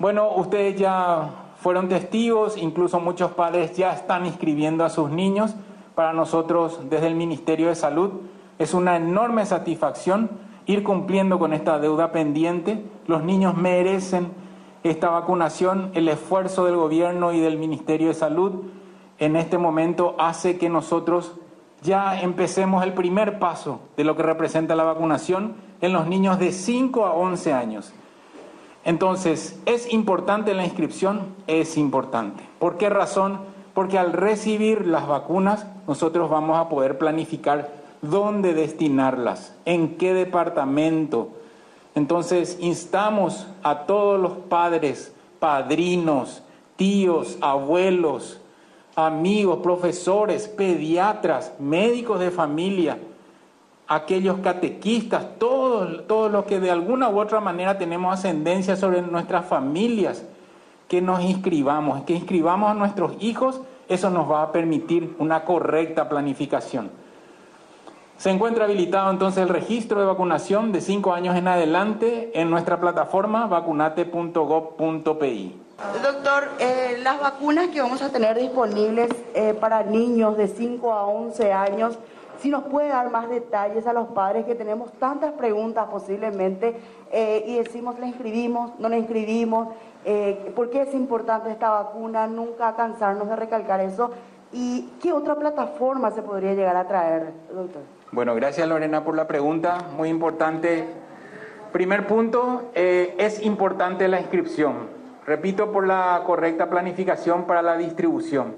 Bueno, ustedes ya fueron testigos, incluso muchos padres ya están inscribiendo a sus niños. Para nosotros, desde el Ministerio de Salud, es una enorme satisfacción ir cumpliendo con esta deuda pendiente. Los niños merecen esta vacunación, el esfuerzo del gobierno y del Ministerio de Salud en este momento hace que nosotros ya empecemos el primer paso de lo que representa la vacunación en los niños de 5 a 11 años. Entonces, ¿es importante la inscripción? Es importante. ¿Por qué razón? Porque al recibir las vacunas nosotros vamos a poder planificar dónde destinarlas, en qué departamento. Entonces, instamos a todos los padres, padrinos, tíos, abuelos, amigos, profesores, pediatras, médicos de familia, aquellos catequistas, todos, todos los que de alguna u otra manera tenemos ascendencia sobre nuestras familias, que nos inscribamos, que inscribamos a nuestros hijos, eso nos va a permitir una correcta planificación. Se encuentra habilitado entonces el registro de vacunación de 5 años en adelante en nuestra plataforma vacunate.gov.pi. Doctor, eh, las vacunas que vamos a tener disponibles eh, para niños de 5 a 11 años, si nos puede dar más detalles a los padres que tenemos tantas preguntas posiblemente eh, y decimos, ¿la inscribimos? ¿No la inscribimos? Eh, ¿Por qué es importante esta vacuna? Nunca cansarnos de recalcar eso. ¿Y qué otra plataforma se podría llegar a traer, doctor? Bueno, gracias Lorena por la pregunta, muy importante. Primer punto, eh, es importante la inscripción. Repito, por la correcta planificación para la distribución.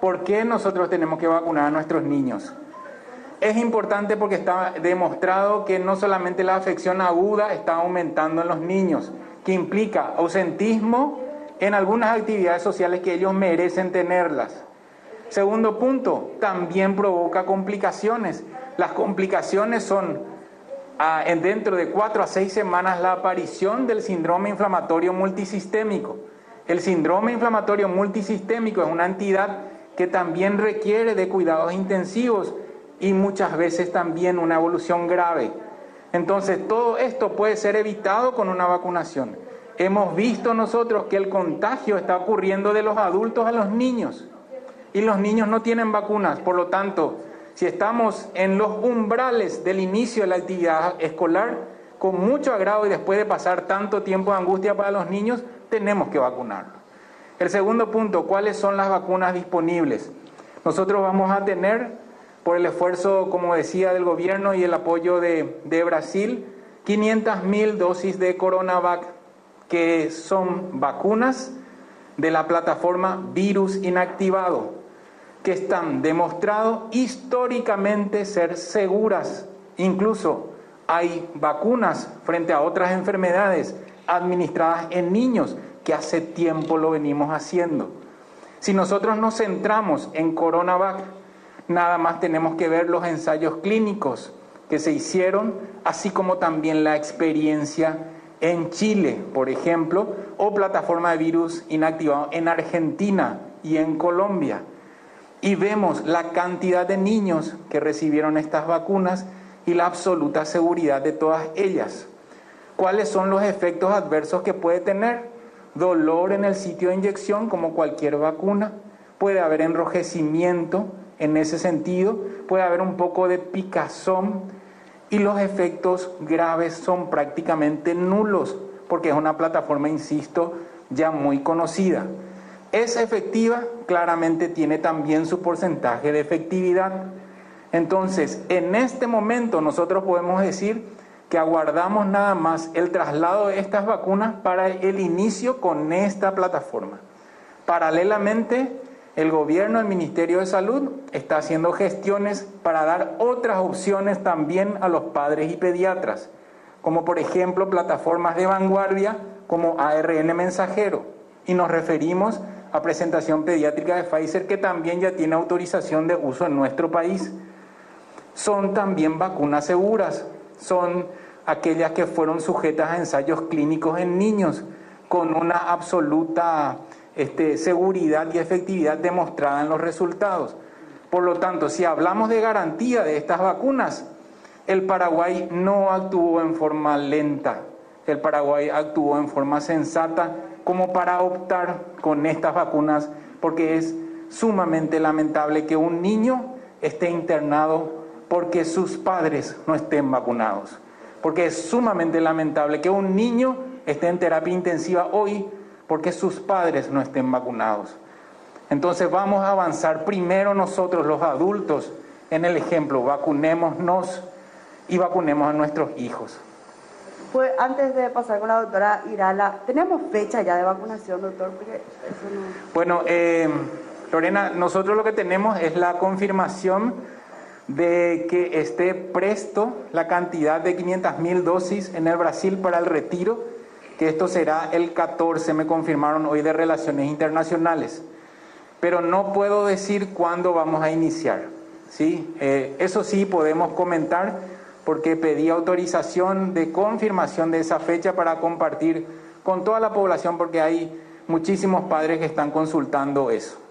¿Por qué nosotros tenemos que vacunar a nuestros niños? Es importante porque está demostrado que no solamente la afección aguda está aumentando en los niños, que implica ausentismo en algunas actividades sociales que ellos merecen tenerlas. Segundo punto, también provoca complicaciones. Las complicaciones son ah, en dentro de cuatro a seis semanas la aparición del síndrome inflamatorio multisistémico. El síndrome inflamatorio multisistémico es una entidad que también requiere de cuidados intensivos y muchas veces también una evolución grave. Entonces, todo esto puede ser evitado con una vacunación. Hemos visto nosotros que el contagio está ocurriendo de los adultos a los niños y los niños no tienen vacunas. Por lo tanto, si estamos en los umbrales del inicio de la actividad escolar, con mucho agrado y después de pasar tanto tiempo de angustia para los niños, tenemos que vacunarlos. El segundo punto, ¿cuáles son las vacunas disponibles? Nosotros vamos a tener por el esfuerzo, como decía, del gobierno y el apoyo de, de Brasil, 500 mil dosis de CoronaVac, que son vacunas de la plataforma Virus Inactivado, que están demostrados históricamente ser seguras. Incluso hay vacunas frente a otras enfermedades administradas en niños que hace tiempo lo venimos haciendo. Si nosotros nos centramos en CoronaVac, Nada más tenemos que ver los ensayos clínicos que se hicieron, así como también la experiencia en Chile, por ejemplo, o plataforma de virus inactivado en Argentina y en Colombia. Y vemos la cantidad de niños que recibieron estas vacunas y la absoluta seguridad de todas ellas. ¿Cuáles son los efectos adversos que puede tener? Dolor en el sitio de inyección, como cualquier vacuna. Puede haber enrojecimiento, en ese sentido, puede haber un poco de picazón y los efectos graves son prácticamente nulos porque es una plataforma, insisto, ya muy conocida. ¿Es efectiva? Claramente tiene también su porcentaje de efectividad. Entonces, en este momento nosotros podemos decir que aguardamos nada más el traslado de estas vacunas para el inicio con esta plataforma. Paralelamente, el gobierno, el Ministerio de Salud, está haciendo gestiones para dar otras opciones también a los padres y pediatras, como por ejemplo plataformas de vanguardia como ARN mensajero. Y nos referimos a presentación pediátrica de Pfizer, que también ya tiene autorización de uso en nuestro país. Son también vacunas seguras, son aquellas que fueron sujetas a ensayos clínicos en niños, con una absoluta este, seguridad y efectividad demostrada en los resultados. Por lo tanto, si hablamos de garantía de estas vacunas, el Paraguay no actuó en forma lenta, el Paraguay actuó en forma sensata como para optar con estas vacunas, porque es sumamente lamentable que un niño esté internado porque sus padres no estén vacunados. Porque es sumamente lamentable que un niño esté en terapia intensiva hoy porque sus padres no estén vacunados. Entonces vamos a avanzar primero nosotros los adultos en el ejemplo, vacunémonos y vacunemos a nuestros hijos. Pues antes de pasar con la doctora Irala, ¿tenemos fecha ya de vacunación, doctor? Bueno, eh, Lorena, nosotros lo que tenemos es la confirmación de que esté presto la cantidad de 500 mil dosis en el Brasil para el retiro, que esto será el 14, me confirmaron hoy de Relaciones Internacionales. Pero no puedo decir cuándo vamos a iniciar. ¿sí? Eh, eso sí podemos comentar porque pedí autorización de confirmación de esa fecha para compartir con toda la población porque hay muchísimos padres que están consultando eso.